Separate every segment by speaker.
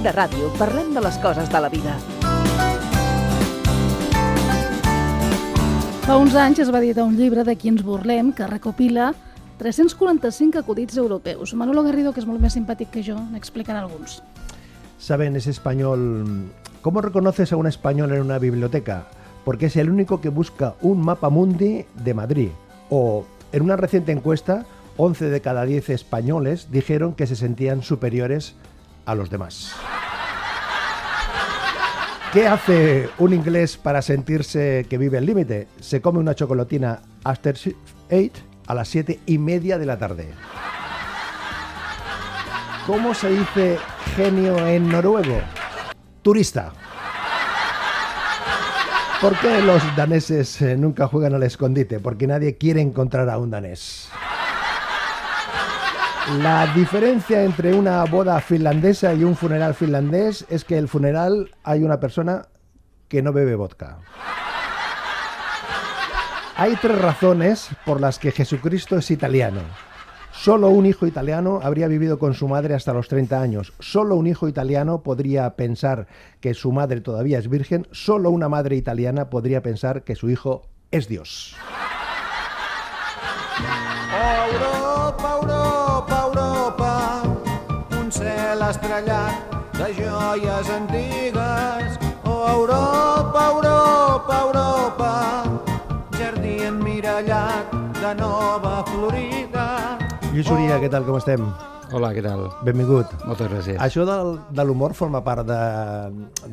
Speaker 1: De ràdio. Parlem de les coses de la vida.
Speaker 2: Fa uns anys es va editar un llibre de qui ens burlem que recopila 345 acudits europeus. Manolo Garrido, que és molt més simpàtic que jo, n'explicarà alguns.
Speaker 3: Saben, ese español... ¿Cómo reconoces a un español en una biblioteca? Porque es el único que busca un mapa mundi de Madrid. O, en una reciente encuesta, 11 de cada 10 españoles dijeron que se sentían superiores a los demás. ¿Qué hace un inglés para sentirse que vive el límite? Se come una chocolatina after eight a las siete y media de la tarde. ¿Cómo se dice genio en noruego? Turista. ¿Por qué los daneses eh, nunca juegan al escondite? Porque nadie quiere encontrar a un danés. La diferencia entre una boda finlandesa y un funeral finlandés es que el funeral hay una persona que no bebe vodka. Hay tres razones por las que Jesucristo es italiano. Solo un hijo italiano habría vivido con su madre hasta los 30 años. Solo un hijo italiano podría pensar que su madre todavía es virgen. Solo una madre italiana podría pensar que su hijo es Dios.
Speaker 4: Estrellat de joies antigues. Oh, Europa, Europa, Europa, jardí emmirallat de nova florida.
Speaker 3: Lluís Uria, què tal, com estem?
Speaker 5: Hola, què tal?
Speaker 3: Benvingut.
Speaker 5: Moltes gràcies.
Speaker 3: Això del, de l'humor forma part de,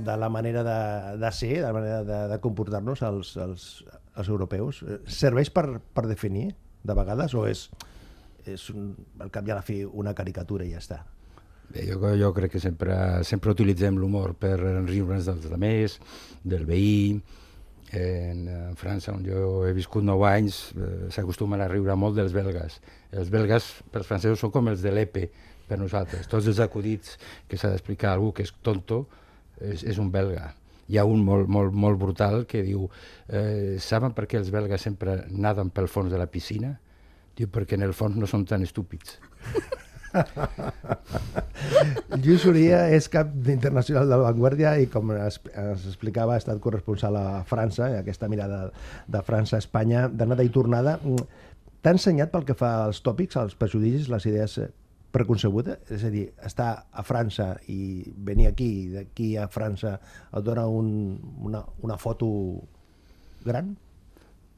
Speaker 3: de la manera de, de ser, de la manera de, de comportar-nos els, els, els europeus. Eh, Serveix per, per definir, de vegades, o és, és un, al cap i a la fi una caricatura i ja està?
Speaker 5: Bé, jo, jo crec que sempre, sempre utilitzem l'humor per riure'ns dels altres, del veí. En, en França, on jo he viscut 9 anys, eh, s'acostumen a riure molt dels belgues. Els belgues, pels francesos, són com els de l'EPE per nosaltres. Tots els acudits que s'ha d'explicar a algú que és tonto és, és un belga. Hi ha un molt, molt, molt brutal que diu eh, saben per què els belgues sempre naden pel fons de la piscina? Diu perquè en el fons no són tan estúpids.
Speaker 3: Lluís Uria és cap internacional de la Vanguardia i, com es, es explicava, ha estat corresponsal a França, aquesta mirada de França a Espanya, d'anada i tornada. T'ha ensenyat pel que fa als tòpics, als prejudicis, les idees preconcebudes? És a dir, estar a França i venir aquí, d'aquí a França, et dona un, una, una foto gran?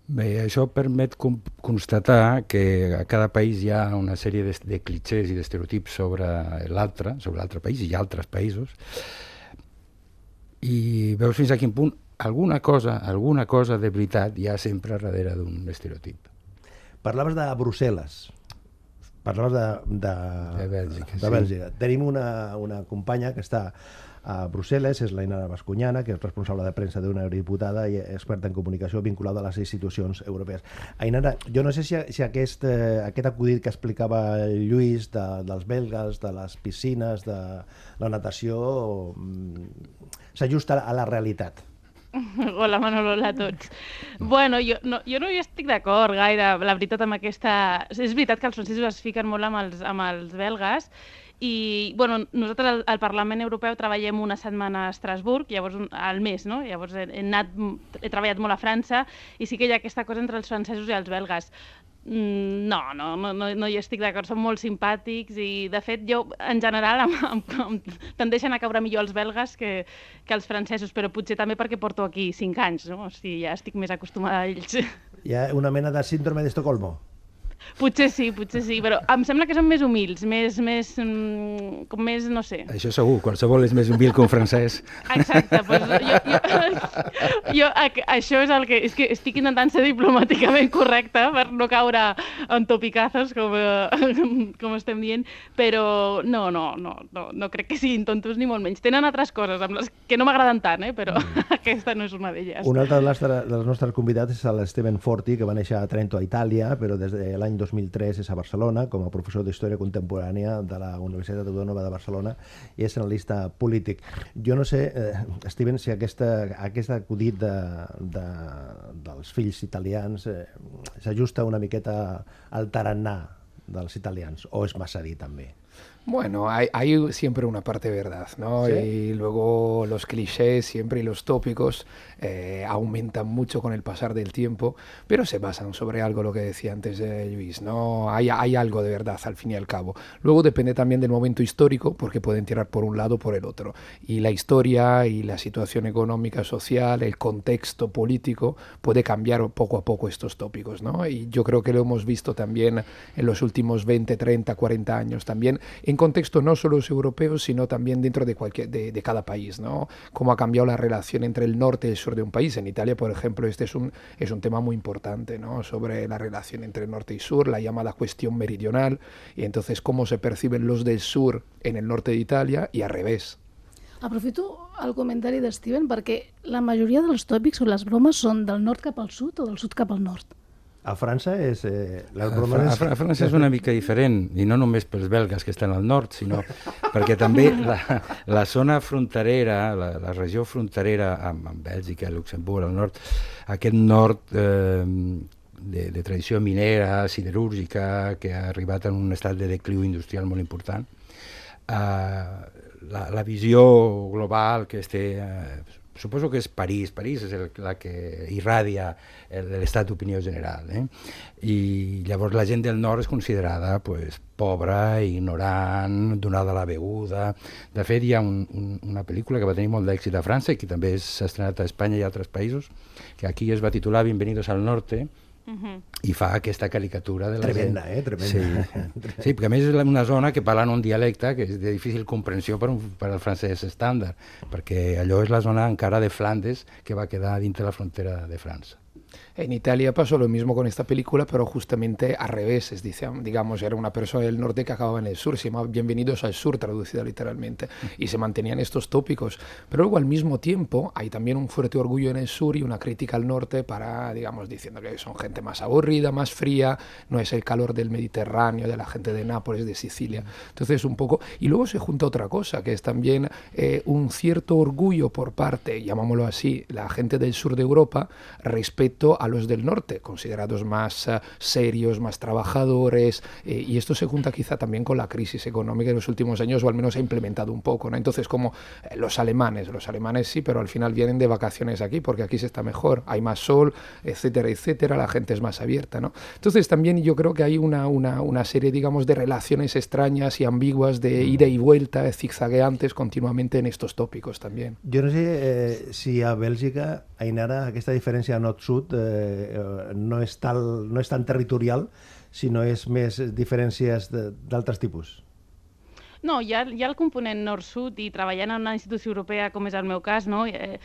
Speaker 5: Bé, això permet constatar que a cada país hi ha una sèrie de, de clichés i d'estereotips sobre l'altre, sobre l'altre país i altres països, i veus fins a quin punt alguna cosa, alguna cosa de veritat hi ha sempre darrere d'un estereotip.
Speaker 3: Parlaves de Brussel·les, parlaves de, de,
Speaker 5: De Bèlgica,
Speaker 3: de
Speaker 5: sí.
Speaker 3: Bèlgica. Tenim una, una companya que està a Brussel·les, és la Inara Bascunyana, que és responsable de premsa d'una eurodiputada i experta en comunicació vinculada a les institucions europees. Ainara, jo no sé si, si aquest, eh, aquest acudit que explicava Lluís de, dels belgues, de les piscines, de la natació, mm, s'ajusta a la realitat.
Speaker 6: Hola Manolo, hola a tots. Bueno, jo no, jo no hi estic d'acord gaire, la veritat, amb aquesta... És veritat que els francesos es fiquen molt amb els, amb els belgues i bueno, nosaltres al, al Parlament Europeu treballem una setmana a Estrasburg, llavors un, al mes, no? Llavors he, he, anat, he treballat molt a França i sí que hi ha aquesta cosa entre els francesos i els belgues. Mm, No, no, no, no, no hi estic d'acord, són molt simpàtics i de fet jo en general em, em, em tendeixen a caure millor els belgues que, que els francesos, però potser també perquè porto aquí 5 anys, no? o sigui, ja estic més acostumada a ells.
Speaker 3: Hi ha una mena de síndrome d'Estocolmo.
Speaker 6: Potser sí, potser sí, però em sembla que són més humils, més, més, mm, com més, no sé.
Speaker 5: Això segur, qualsevol és més humil que un francès.
Speaker 6: Exacte, doncs jo, jo, jo, a- això és el que... És que estic intentant ser diplomàticament correcta per no caure en topicazos, com, eh, com estem dient, però no, no, no, no, no crec que siguin tontos ni molt menys. Tenen altres coses amb les que no m'agraden tant, eh, però aquesta no és una d'elles.
Speaker 3: Un altre nostres, dels nostres convidats és l'Steven Forti, que va néixer a Trento, a Itàlia, però des de l'any 2003 és a Barcelona com a professor d'Història Contemporània de la Universitat Autònoma de Barcelona i és analista polític. Jo no sé, eh, Steven, si aquesta, aquest acudit de, de, dels fills italians eh, s'ajusta una miqueta al tarannà dels italians, o és massa dir també?
Speaker 7: Bueno, hay, hay, siempre una parte de verdad, ¿no?
Speaker 3: ¿Sí?
Speaker 7: Y luego los clichés siempre y los tópicos eh, aumentan mucho con el pasar del tiempo, pero se basan sobre algo, lo que decía antes eh, Luis, ¿no? Hay, hay algo de verdad al fin y al cabo. Luego depende también del momento histórico, porque pueden tirar por un lado o por el otro. Y la historia y la situación económica, social, el contexto político puede cambiar poco a poco estos tópicos, ¿no? Y yo creo que lo hemos visto también en los últimos 20, 30, 40 años también, en contexto no solo europeos, sino también dentro de, cualquier, de, de cada país, ¿no? Cómo ha cambiado la relación entre el norte y el sur de un país. En Italia, por ejemplo, este es un, es un tema muy importante, ¿no? Sobre la relación entre norte y sur, la llamada cuestión meridional, y entonces cómo se perciben los del sur en el norte de Italia y al revés.
Speaker 2: Aprofito el comentari de Steven perquè la majoria dels tòpics o les bromes són del nord cap al sud o del sud cap al nord.
Speaker 3: A França és... Eh, les
Speaker 5: A,
Speaker 3: bromes
Speaker 5: a, Fra a França és una mica diferent, i no només pels belgues que estan al nord, sinó perquè també la, la zona fronterera, la, la regió fronterera amb, amb Bèlgica, Luxemburg, al nord, aquest nord eh, de, de tradició minera, siderúrgica, que ha arribat en un estat de decliu industrial molt important, eh, la, la visió global que es té, eh, suposo que és París, París és el, la que irradia l'estat d'opinió general, eh? i llavors la gent del nord és considerada pues, pobra, ignorant, donada a la beguda. De fet, hi ha un, un, una pel·lícula que va tenir molt d'èxit a França i que també s'ha estrenat a Espanya i altres països, que aquí es va titular Bienvenidos al Norte,
Speaker 6: Mhm.
Speaker 5: i fa aquesta caricatura de la
Speaker 3: Tremenda,
Speaker 5: gent.
Speaker 3: eh? Tremenda.
Speaker 5: Sí. sí, perquè a més és una zona que parlen un dialecte que és de difícil comprensió per, un, per al francès estàndard, perquè allò és la zona encara de Flandes que va quedar dintre la frontera de França.
Speaker 7: En Italia pasó lo mismo con esta película, pero justamente al revés. Es, digamos, era una persona del norte que acababa en el sur, se llamaba Bienvenidos al Sur, traducida literalmente, y se mantenían estos tópicos. Pero luego, al mismo tiempo, hay también un fuerte orgullo en el sur y una crítica al norte para, digamos, diciendo que son gente más aburrida, más fría, no es el calor del Mediterráneo, de la gente de Nápoles, de Sicilia. Entonces, un poco. Y luego se junta otra cosa, que es también eh, un cierto orgullo por parte, llamámoslo así, la gente del sur de Europa respecto a los del norte, considerados más eh, serios, más trabajadores, eh, y esto se junta quizá también con la crisis económica de los últimos años, o al menos ha implementado un poco, ¿no? Entonces, como eh, los alemanes, los alemanes sí, pero al final vienen de vacaciones aquí, porque aquí se está mejor, hay más sol, etcétera, etcétera, la gente es más abierta, ¿no? Entonces, también yo creo que hay una, una, una serie, digamos, de relaciones extrañas y ambiguas de ida y vuelta, zigzagueantes continuamente en estos tópicos también.
Speaker 3: Jo no sé eh, si a Bèlgica, Ainara, aquesta diferència nord-sud eh, eh, no, és tal, no és tan territorial, sinó és més diferències d'altres tipus.
Speaker 6: No, hi ha, hi ha el component nord-sud i treballant en una institució europea, com és el meu cas, no? eh,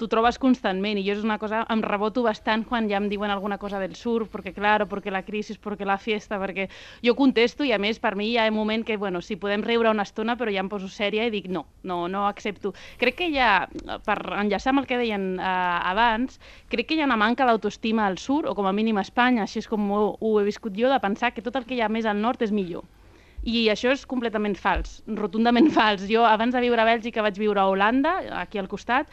Speaker 6: t'ho trobes constantment i jo és una cosa, em reboto bastant quan ja em diuen alguna cosa del sur, perquè claro, perquè la crisi, perquè la fiesta, perquè jo contesto i a més per mi hi ha un moment que, bueno, si podem riure una estona però ja em poso sèria i dic no, no, no accepto. Crec que ha, per enllaçar amb el que deien eh, abans, crec que hi ha una manca d'autoestima al sur, o com a mínim a Espanya, així és com ho, ho he viscut jo, de pensar que tot el que hi ha més al nord és millor. I això és completament fals, rotundament fals. Jo abans de viure a Bèlgica vaig viure a Holanda, aquí al costat,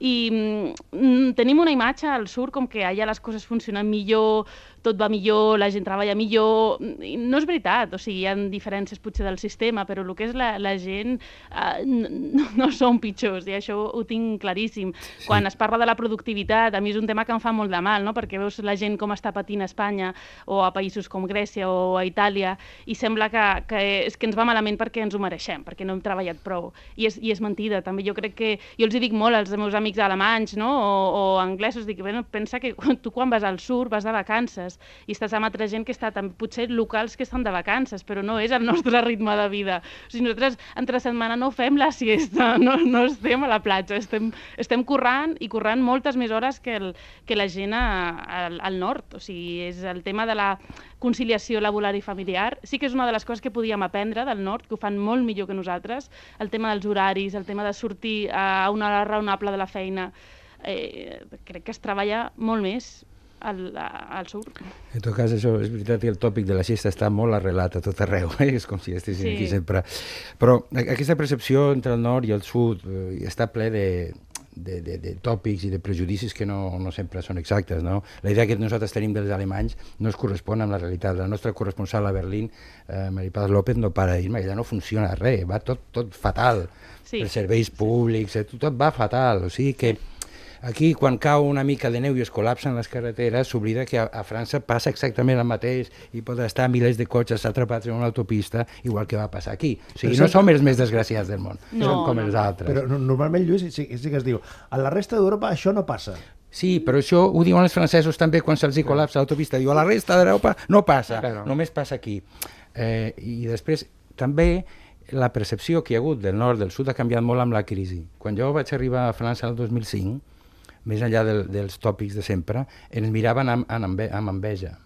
Speaker 6: i mm, tenim una imatge al sur com que allà les coses funcionen millor, tot va millor, la gent treballa millor... No és veritat, o sigui, hi ha diferències potser del sistema, però el que és la, la gent eh, no, no són pitjors, i això ho tinc claríssim. Sí. Quan es parla de la productivitat, a mi és un tema que em fa molt de mal, no? perquè veus la gent com està patint a Espanya o a països com Grècia o a Itàlia i sembla que, que, és que ens va malament perquè ens ho mereixem, perquè no hem treballat prou. I és, i és mentida, també. Jo crec que... Jo els hi dic molt als meus amics alemanys no? o, o anglesos, dic, bueno, pensa que tu quan vas al sur vas de vacances i estàs amb altra gent que està també, potser locals que estan de vacances, però no és el nostre ritme de vida. O sigui, nosaltres entre setmana no fem la siesta, no, no estem a la platja, estem, estem currant i currant moltes més hores que, el, que la gent a, al, al nord. O sigui, és el tema de la conciliació laboral i familiar. Sí que és una de les coses que podíem aprendre del nord, que ho fan molt millor que nosaltres, el tema dels horaris, el tema de sortir a una hora raonable de la feina. Eh, crec que es treballa molt més al, al sur.
Speaker 5: En tot cas, això és veritat que el tòpic de la siesta està molt arrelat a tot arreu, eh? és com si estiguessin
Speaker 6: Sí.
Speaker 5: aquí sempre. Però aquesta percepció entre el nord i el sud eh, està ple de, de, de, de tòpics i de prejudicis que no, no sempre són exactes. No? La idea que nosaltres tenim dels alemanys no es correspon amb la realitat. La nostra corresponsal a Berlín, eh, Maripaz López, no para de dir-me que ja no funciona res, va tot, tot fatal.
Speaker 6: Sí.
Speaker 5: Els serveis públics, eh, tot, tot va fatal. O sigui que aquí, quan cau una mica de neu i es col·lapsen les carreteres, s'oblida que a, a França passa exactament el mateix i pot estar milers de cotxes atrapats en una autopista, igual que va passar aquí. O sigui,
Speaker 3: Però
Speaker 5: no som els més desgraciats del món,
Speaker 6: No,
Speaker 5: som com
Speaker 6: no.
Speaker 5: els altres.
Speaker 3: Però no- normalment, Lluís, sí, sí que es diu a la resta d'Europa això no passa.
Speaker 5: Sí, però això ho diuen els francesos també quan se'ls hi col·lapsa l'autopista. Diu, a la resta d'Europa no passa,
Speaker 7: Claro.
Speaker 5: només passa aquí. Eh, I després, també, la percepció que hi ha hagut del nord, del sud, ha canviat molt amb la crisi. Quan jo vaig arribar a França el 2005, més enllà del, dels tòpics de sempre, ens miraven amb, amb, amb enveja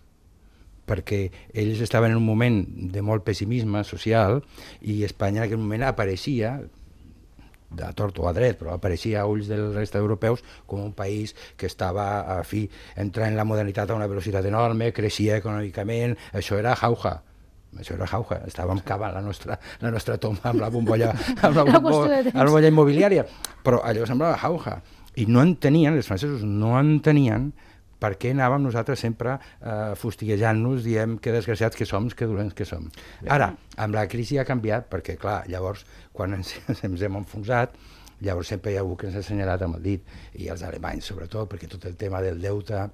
Speaker 5: perquè ells estaven en un moment de molt pessimisme social i Espanya en aquell moment apareixia de tort o a dret, però apareixia a ulls del resta d'europeus com un país que estava, a fi, entrant en la modernitat a una velocitat enorme, creixia econòmicament, això era jauja. Això era jauja, estàvem cavant la nostra, la nostra tomba amb la bombolla, amb la,
Speaker 2: Era
Speaker 5: bombo,
Speaker 2: qüestió de temps.
Speaker 5: amb la bombolla immobiliària, però allò semblava jauja. I no entenien, els francesos no entenien per què anàvem nosaltres sempre eh, fustiguejant-nos, diem que desgraciats que som, que dolents que som. Ara, amb la crisi ha canviat, perquè, clar, llavors, quan ens, ens hem enfonsat, llavors sempre hi ha algú que ens ha assenyalat amb el dit, i els alemanys sobretot, perquè tot el tema del deute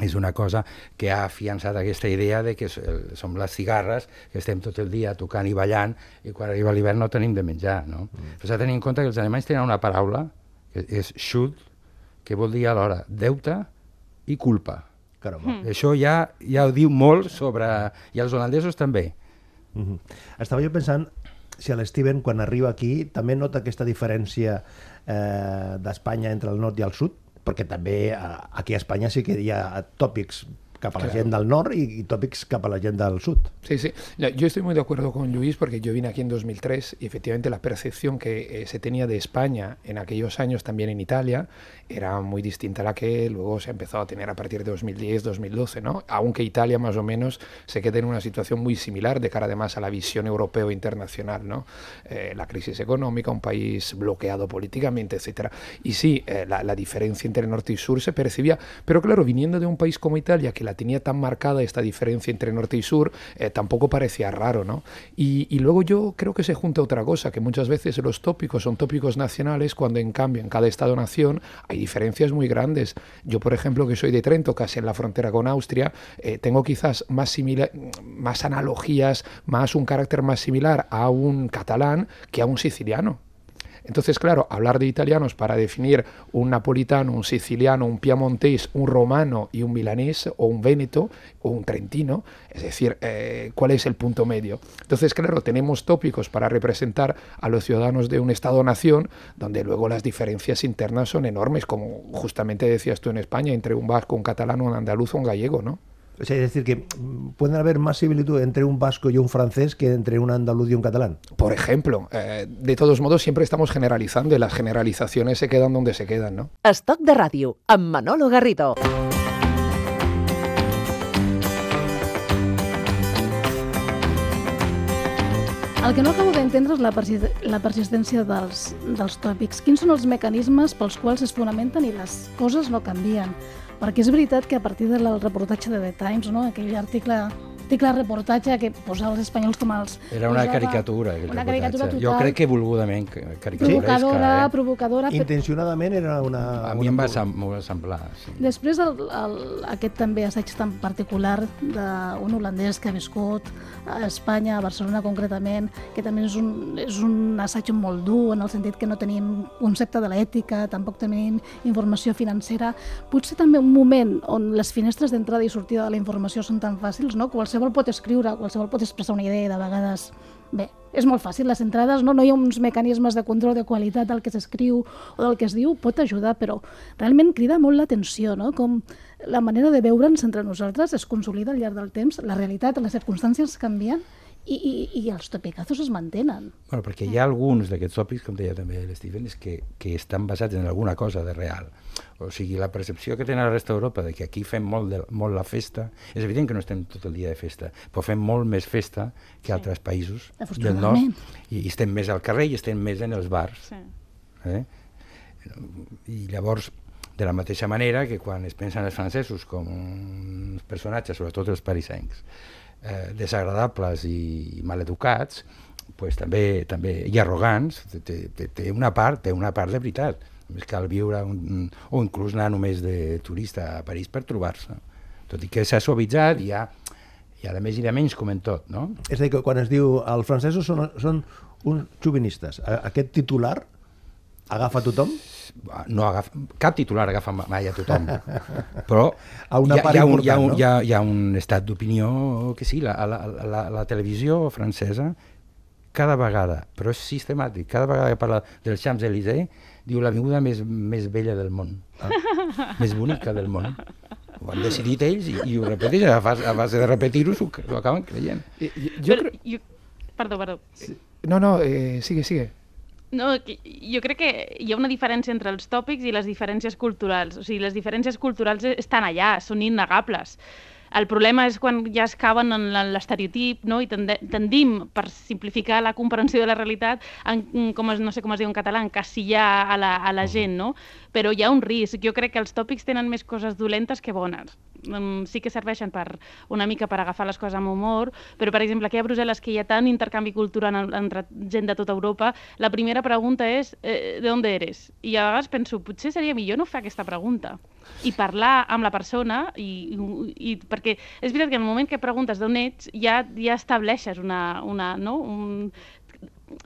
Speaker 5: és una cosa que ha afiançat aquesta idea de que som les cigarres, que estem tot el dia tocant i ballant, i quan arriba l'hivern no tenim de menjar, no? Mm. Però s'ha de tenir en compte que els alemanys tenen una paraula, que és Schuld, que vol dir alhora deute i culpa.
Speaker 3: Caramba.
Speaker 5: Mm. Això ja, ja ho diu molt sobre... I els holandesos també.
Speaker 3: Mhm. Estava jo pensant si l'Steven, quan arriba aquí, també nota aquesta diferència eh, d'Espanya entre el nord i el sud, perquè també eh, aquí a Espanya sí que hi ha tòpics cap a la
Speaker 7: Claro.
Speaker 3: gent del nord i, i tòpics cap a la gent del sud.
Speaker 7: Sí, sí. No, Yo estoy muy de acuerdo con Luis porque yo vine aquí en 2003 y efectivamente la percepción que eh, se tenía de España en aquellos años también en Italia era muy distinta a la que luego se empezó a tener a partir de 2010, 2012, ¿no? Aunque Italia más o menos se queda en una situación muy similar de cara además a la visión europeo internacional, ¿no? Eh, la crisis económica, un país bloqueado políticamente, etcétera. Y sí, eh, la, la diferencia entre norte y sur se percibía, pero claro, viniendo de un país como Italia que la tenía tan marcada esta diferencia entre norte y sur, eh, tampoco parecía raro, ¿no? Y, luego yo creo que se junta otra cosa, que muchas veces los tópicos son tópicos nacionales, cuando en cambio en cada estado-nación hay diferencias muy grandes. Yo, por ejemplo, que soy de Trento, casi en la frontera con Austria, eh, tengo quizás más, simila- más analogías, más un carácter más similar a un catalán que a un siciliano. Entonces, claro, hablar de italianos para definir un napolitano, un siciliano, un piamontés, un romano y un milanés o un véneto o un trentino, es decir, eh, ¿cuál es el punto medio? Entonces, claro, tenemos tópicos para representar a los ciudadanos de un Estado-nación donde luego las diferencias internas son enormes, como justamente decías tú en España, entre un vasco, un catalán, un andaluz o un gallego, ¿no?
Speaker 3: O sea, es decir, que pueden haber más similitud entre un vasco y un francés que entre un andaluz y un catalán.
Speaker 7: Por ejemplo, eh, de todos modos, siempre estamos generalizando y las generalizaciones se quedan donde se quedan, ¿no?
Speaker 1: Estoc de ràdio, amb Manolo Garrido.
Speaker 2: El que no acabo d'entendre és la, persi la persistència dels, dels tòpics. Quins són els mecanismes pels quals es fonamenten i les coses no canvien? Perquè és veritat que a partir del reportatge de The Times, no? aquell article article reportatge que posava els espanyols com els...
Speaker 5: Era una
Speaker 2: posava
Speaker 5: caricatura, aquell
Speaker 2: una
Speaker 5: reportatge.
Speaker 2: caricatura total,
Speaker 5: Jo crec que volgudament ca- caricaturesca.
Speaker 2: provocadora,
Speaker 5: eh?
Speaker 2: provocadora,
Speaker 3: Intencionadament era una...
Speaker 5: A mi em va semblar. Sí.
Speaker 2: Després el, el, aquest també assaig tan particular d'un holandès que ha viscut a Espanya, a Barcelona concretament, que també és un, és un assaig molt dur en el sentit que no tenim concepte de l'ètica, tampoc tenim informació financera. Potser també un moment on les finestres d'entrada i sortida de la informació són tan fàcils, no? Qualsevol pot escriure, qualsevol pot expressar una idea de vegades Bé, és molt fàcil, les entrades no, no hi ha uns mecanismes de control de qualitat del que s'escriu o del que es diu, pot ajudar, però realment crida molt l'atenció, no? com la manera de veure'ns entre nosaltres es consolida al llarg del temps, la realitat, les circumstàncies canvien i, i, i els topicazos es mantenen.
Speaker 5: Bueno, perquè hi ha alguns d'aquests tòpics, com deia també l'Steven, és que, que estan basats en alguna cosa de real. O sigui, la percepció que tenen la resta d'Europa de que aquí fem molt, de, molt la festa, és evident que no estem tot el dia de festa, però fem molt més festa que
Speaker 2: Sí.
Speaker 5: altres països del nord, i, i estem més al carrer i estem més en els bars.
Speaker 6: Sí.
Speaker 5: Eh? I llavors, de la mateixa manera que quan es pensen els francesos com uns personatges, sobretot els parisencs, eh, desagradables i maleducats, pues, també, també, i arrogants, té, té, té, una part, té una part de veritat. Només cal viure un, o inclús anar només de turista a París per trobar-se. Tot i que s'ha suavitzat i ja, i a més i de menys com en tot, no?
Speaker 3: És a dir, que quan es diu els francesos són, són uns xovinistes, a- aquest titular agafa tothom?
Speaker 5: No agafa, cap titular agafa mai a tothom, però
Speaker 3: A una
Speaker 5: hi, ha,
Speaker 3: part
Speaker 5: hi, ha un, hi, ha un,
Speaker 3: no?
Speaker 5: hi, ha, hi ha un estat d'opinió que sí, la, la, la, la televisió francesa cada vegada, però és sistemàtic, cada vegada que parla dels Champs-Élysées, diu l'avinguda més, més vella del món, ah. més bonica del món. Ho han decidit ells i, i ho repeteixen, a base, a base de repetir-ho s'ho acaben creient.
Speaker 7: Y- y- Yo
Speaker 6: Però jo... Perdó, perdó.
Speaker 7: No, no, eh, sigue, sigue.
Speaker 6: No, jo crec que hi ha una diferència entre els tòpics i les diferències culturals. O sigui, les diferències culturals estan allà, són innegables. El problema és quan ja es caben en l'estereotip no? i tendim, per simplificar la comprensió de la realitat, en, com es, no sé com es diu en català, encasillar a la, a la gent, no? Però hi ha un risc. Jo crec que els tòpics tenen més coses dolentes que bones. Mm, Sí que serveixen per una mica per agafar les coses amb humor, però, per exemple, aquí a Brussel·les, que hi ha tant intercanvi cultural en- entre gent de tota Europa, la primera pregunta és eh, ¿de dónde eres? I a vegades penso, potser seria millor no fer aquesta pregunta i parlar amb la persona i, i, i perquè és veritat que en el moment que preguntes d'on ets ja, ja estableixes una, una, no? un,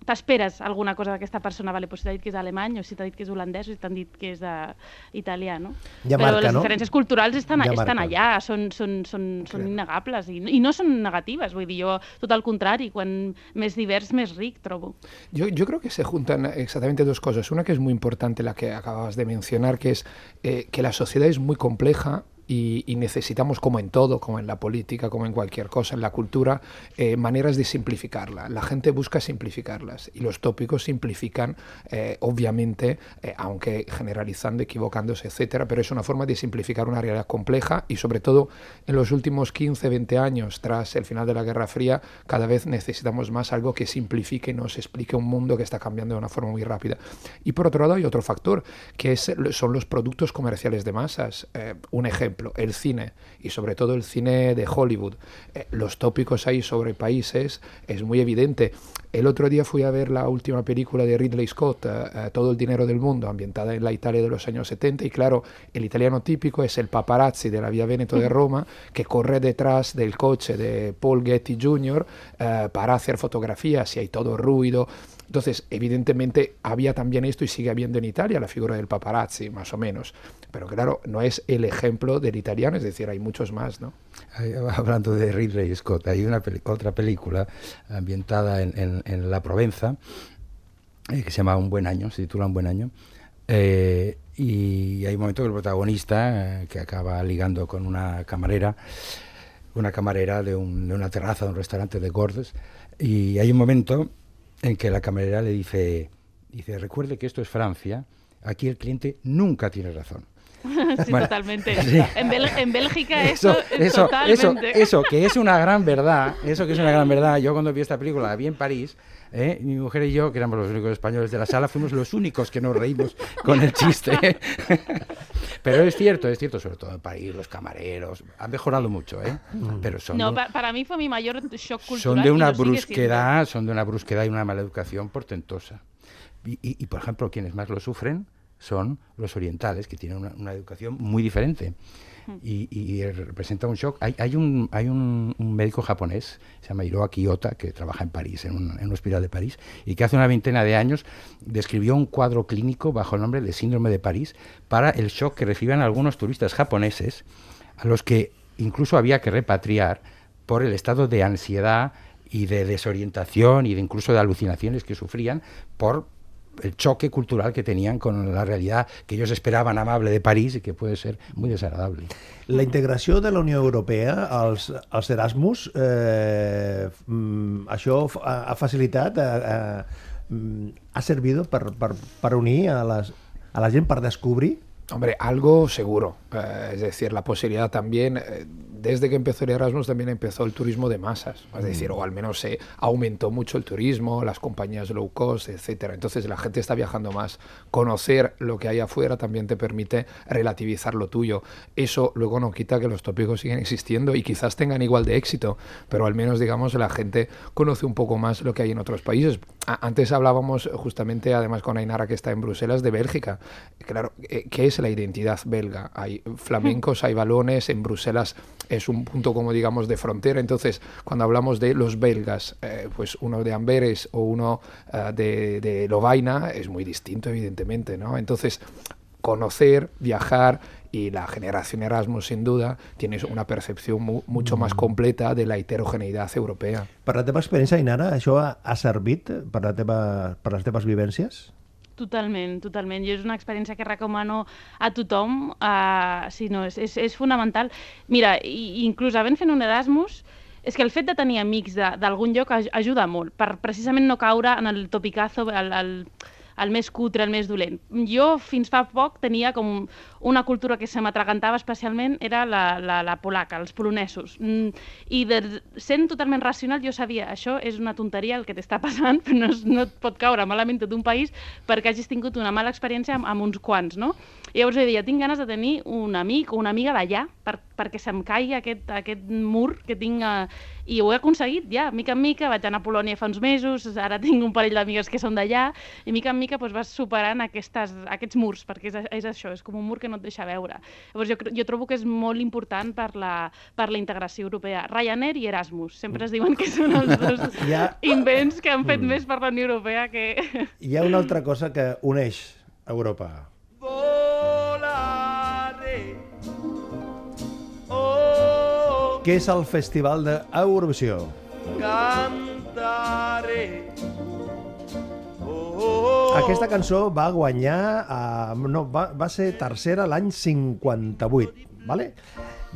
Speaker 6: t'esperes alguna cosa d'aquesta persona, vale, doncs si t'ha dit que és alemany o si t'ha dit que és holandès o si t'han dit que és uh, italià, no?
Speaker 3: Ja
Speaker 6: Però
Speaker 3: marca,
Speaker 6: les
Speaker 3: no?
Speaker 6: diferències culturals estan,
Speaker 3: Ja
Speaker 6: estan
Speaker 3: marca.
Speaker 6: allà, són, són, són, són innegables i, i no són negatives, vull dir, jo tot el contrari, quan més divers, més ric trobo.
Speaker 7: Yo, yo creo que se juntan exactamente dos cosas. Una que es muy importante, la que acababas de mencionar, que es eh, que la sociedad es muy compleja y, y necesitamos, como en todo, como en la política, como en cualquier cosa, en la cultura, eh, maneras de simplificarla. La gente busca simplificarlas y los tópicos simplifican, eh, obviamente, eh, aunque generalizando, equivocándose, etcétera, pero es una forma de simplificar una realidad compleja y, sobre todo, en los últimos 15, 20 años, tras el final de la Guerra Fría, cada vez necesitamos más algo que simplifique y nos explique un mundo que está cambiando de una forma muy rápida. Y por otro lado hay otro factor, que es, son los productos comerciales de masas. Eh, un ejemplo, el cine, y sobre todo el cine de Hollywood. Eh, los tópicos ahí sobre países es muy evidente. El otro día fui a ver la última película de Ridley Scott, eh, eh, Todo el dinero del mundo, ambientada en la Italia de los años 70, y claro, el italiano típico es el paparazzi de la Vía Veneto de Roma, que corre detrás del coche de Paul Getty Jr. eh, para hacer fotografías y hay todo ruido. Entonces, evidentemente, había también esto y sigue habiendo en Italia la figura del paparazzi, más o menos. Pero claro, no es el ejemplo del italiano, es decir, hay muchos más, ¿no?
Speaker 5: Hablando de Ridley Scott, hay una otra película ambientada en, en- en la Provenza eh, que se llama Un buen año, se titula Un buen año. eh, y hay un momento que el protagonista, eh, que acaba ligando con una camarera, una camarera de, un- de una terraza de un restaurante de Gordes, y hay un momento en que la camarera le dice, dice, recuerde que esto es Francia, aquí el cliente nunca tiene razón.
Speaker 6: Sí,
Speaker 5: Bueno,
Speaker 6: totalmente.
Speaker 5: sí.
Speaker 6: En, Bel- en Bélgica eso,
Speaker 5: Eso,
Speaker 6: es
Speaker 5: eso, eso,
Speaker 6: totalmente.
Speaker 5: eso, que es una gran verdad, eso que es una gran verdad. Yo cuando vi esta película, la vi en París, ¿eh? mi mujer y yo, que éramos los únicos españoles de la sala, fuimos los únicos que nos reímos con el chiste. Pero es cierto, es cierto, sobre todo en París, los camareros, han mejorado mucho, ¿eh? Pero son,
Speaker 6: No, pa- para mí fue mi mayor shock cultural.
Speaker 5: son de una brusquedad, son de una brusquedad y una maleducación portentosa. Y, y- y, por ejemplo, quienes más lo sufren son los orientales, que tienen una, una educación muy diferente. Y, y representa un shock. Hay, hay, un, hay un, médico japonés, se llama Hiroa Kiyota, que trabaja en París, en un, en un hospital de París, y que hace una veintena de años describió un cuadro clínico bajo el nombre de síndrome de París para el shock que reciben algunos turistas japoneses, a los que incluso había que repatriar por el estado de ansiedad y de desorientación y de incluso de alucinaciones que sufrían por el choque cultural que tenían con la realidad que ellos esperaban amable de París y que puede ser muy desagradable.
Speaker 3: La integració de la Unió Europea als, als Erasmus, eh, mm, això ha, ha facilitat, eh, eh, mm, ha servido per, per, per unir a, les, a la gent per descobrir
Speaker 7: Hombre, algo seguro. Eh, es decir, la posibilidad también, eh, desde que empezó el Erasmus también empezó el turismo de masas, es decir, o al menos se aumentó mucho el turismo, las compañías low cost, etcétera. Entonces la gente está viajando más. Conocer lo que hay afuera también te permite relativizar lo tuyo. Eso luego no quita que los tópicos siguen existiendo y quizás tengan igual de éxito, pero al menos digamos la gente conoce un poco más lo que hay en otros países. Antes hablábamos justamente, además con Ainara que está en Bruselas, de Bélgica. Claro, eh, ¿qué es la identidad belga? Hay flamencos, hay balones, en Bruselas es un punto como digamos de frontera. Entonces, cuando hablamos de los belgas, eh, pues uno de Amberes o uno eh, de, de Lovaina es muy distinto, evidentemente, ¿no? Entonces, conocer, viajar y la generación Erasmus, sin duda, tienes una percepción mu- mucho más completa de la heterogeneidad europea.
Speaker 3: Per la teva experiència, Inara, això ha servit per, la teva, per les teves vivències?
Speaker 6: Totalment, totalment. Jo és una experiència que recomano a tothom. Uh, sí, no, és, és, és fonamental. Mira, i, inclús havent fet un Erasmus, és que el fet de tenir amics d'algun lloc aj- ajuda molt, per precisament no caure en el topicazo, el, el, el més cutre, el més dolent. Jo fins fa poc tenia com una cultura que se m'atragantava especialment, era la, la, la polaca, els polonesos. Mm, I de, sent totalment racional jo sabia, això és una tonteria el que t'està passant, però no, es, no et pot caure malament tot un país perquè hagis tingut una mala experiència amb, amb uns quants, no? I llavors deia, tinc ganes de tenir un amic o una amiga d'allà per, perquè se'm caigui aquest, aquest mur que tinc... Eh, I ho he aconseguit ja, mica en mica, vaig anar a Polònia fa uns mesos, ara tinc un parell d'amigues que són d'allà, i mica en mica doncs, vas superant aquestes, aquests murs, perquè és, és això, és com un mur que no et deixa veure. Llavors jo, jo trobo que és molt important per la, per la integració europea. Ryanair i Erasmus, sempre es diuen que són els dos
Speaker 3: Ja.
Speaker 6: invents que han fet més per la Unió Europea que...
Speaker 3: Hi ha una altra cosa que uneix Europa.
Speaker 4: Volare. Oh,
Speaker 3: Què és el Festival d'Eurovisió?
Speaker 4: cantare.
Speaker 3: Aquesta cançó va guanyar, uh, no, va, va ser tercera l'any 58, vale?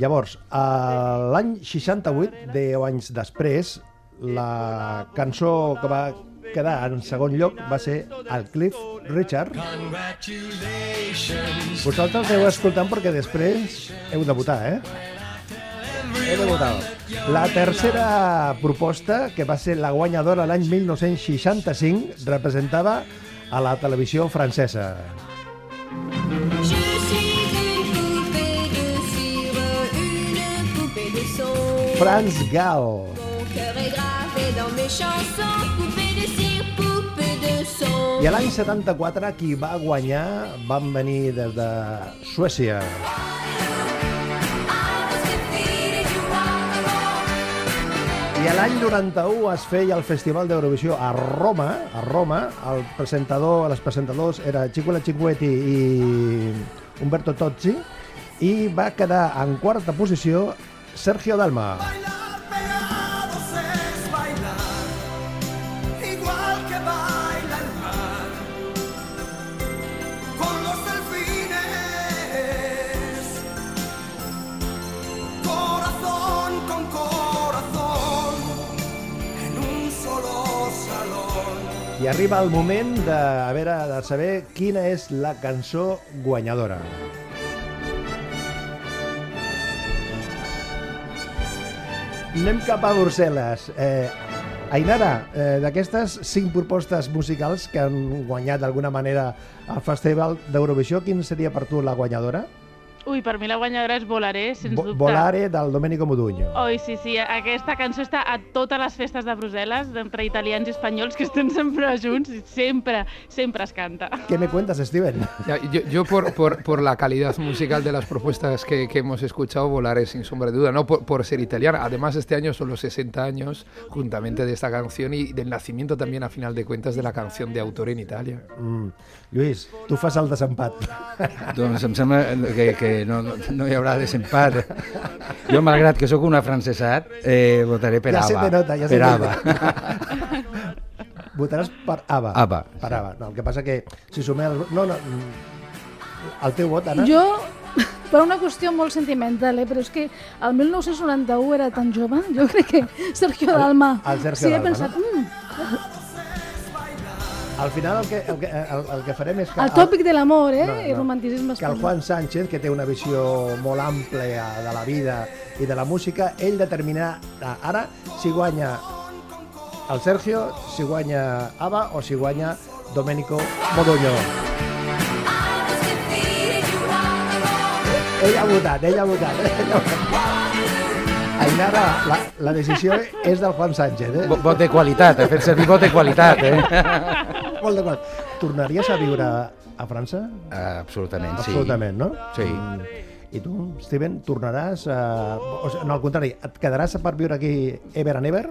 Speaker 3: Llavors, uh, l'any 68, 10 anys després, la cançó que va quedar en segon lloc va ser el Cliff Richard. Vosaltres heu escoltant perquè després heu de votar, eh? Heu de votar. La tercera proposta, que va ser la guanyadora l'any 1965, representava a la televisió francesa. Franz Gall. I a l'any 74, qui va guanyar van venir des de Suècia. I l'any 91 es feia el Festival d'Eurovisió a Roma, a Roma, el presentador, els presentadors era Chico Cinquetti i Umberto Tozzi, i va quedar en quarta posició Sergio Dalma.
Speaker 4: pegados
Speaker 3: I arriba el moment de, a veure, de saber quina és la cançó guanyadora. Anem cap a Brussel·les. Eh, Ainara, eh, d'aquestes cinc propostes musicals que han guanyat d'alguna manera al Festival d'Eurovisió, quin seria per tu la guanyadora?
Speaker 6: Ui, per mi la guanyadora és Volaré, sens
Speaker 3: Vo-
Speaker 6: dubte.
Speaker 3: Volare del Domenico Modugno.
Speaker 6: Oi, sí, sí, aquesta cançó està a totes les festes de Brussel·les, entre italians i espanyols, que estem sempre junts i sempre, sempre es canta.
Speaker 3: ¿Qué me cuentas, Steven?
Speaker 7: Ya, yo yo por, por, por la calidad musical de las propuestas que, que hemos escuchado, Volaré sin sombra de duda, no por, por ser italiana. Además, este año son los 60 años, juntamente de esta canción y del nacimiento también, a final de cuentas, de la canción de autor en Italia.
Speaker 3: Mm. Lluís, tu fas el desempat.
Speaker 5: Doncs em sembla que, que no, no, no hi haurà desempat. Jo, malgrat que sóc un afrancesat, eh, votaré per
Speaker 3: Ja se
Speaker 5: ABBA.
Speaker 3: te nota, ja se
Speaker 5: per
Speaker 3: te
Speaker 5: ABBA.
Speaker 3: Votaràs per ABBA.
Speaker 5: ABBA,
Speaker 3: Per
Speaker 5: sí.
Speaker 3: ABBA. No, el que passa que si sumem... El... No, no, mm, el teu vot, Anna?
Speaker 2: Jo, per una qüestió molt sentimental, eh? però és que el 1991 era tan jove, jo crec que Sergio Dalma...
Speaker 3: el Sergio
Speaker 2: sí, he
Speaker 3: Dalma,
Speaker 2: pensat,
Speaker 3: no?
Speaker 2: mm,
Speaker 3: Al final el que, el que, el, el que farem és que...
Speaker 2: el tòpic de l'amor, eh?
Speaker 3: No, no.
Speaker 2: I romanticisme
Speaker 3: que el
Speaker 2: espanyol.
Speaker 3: Juan Sánchez, que té una visió molt àmplia de la vida i de la música, ell determinarà ara si guanya el Sergio, si guanya Ava o si guanya Domenico Modugno. Ell ha votat, ell ha votat. Ell ha votat. Ainara, la, la decisió és del Juan Sánchez, eh?
Speaker 5: Vo- Vot de qualitat, he fet servir vot de qualitat, eh?
Speaker 3: Molt d'acord. Tornaries a viure a França?
Speaker 5: Ah, Absolutament, sí.
Speaker 3: Absolutament, no?
Speaker 5: Sí.
Speaker 3: Mm. I tu, Steven, tornaràs a... O sigui, no, al contrari, et quedaràs per viure aquí ever and ever?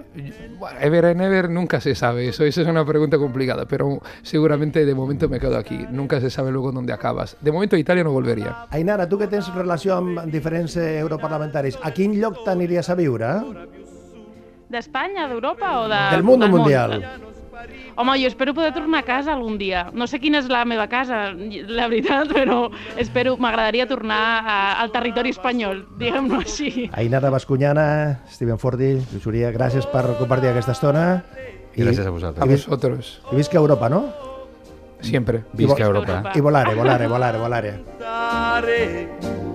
Speaker 7: Bueno, ever and ever nunca se sabe, eso, eso es una pregunta complicada, pero seguramente de momento me quedo aquí. Nunca se sabe luego dónde acabas. De momento a Italia no volvería.
Speaker 3: Ainara, tu que tens relació amb diferents eh, europarlamentaris, a quin lloc t'aniries a viure?
Speaker 6: D'Espanya, d'Europa o de...
Speaker 3: Del mundo
Speaker 6: del món? Home, jo espero poder tornar a casa algun dia. No sé quina és la meva casa, la veritat, però espero, m'agradaria tornar a, al territori espanyol, diguem-ho així.
Speaker 3: Ainara Bascunyana, Steven Fordi, Lluís Uria, gràcies per compartir aquesta estona.
Speaker 5: Gràcies a
Speaker 7: A
Speaker 5: vosaltres.
Speaker 3: I visca Europa, no?
Speaker 7: siempre.
Speaker 5: Visca Europa.
Speaker 3: I volare, volare, volare, volare.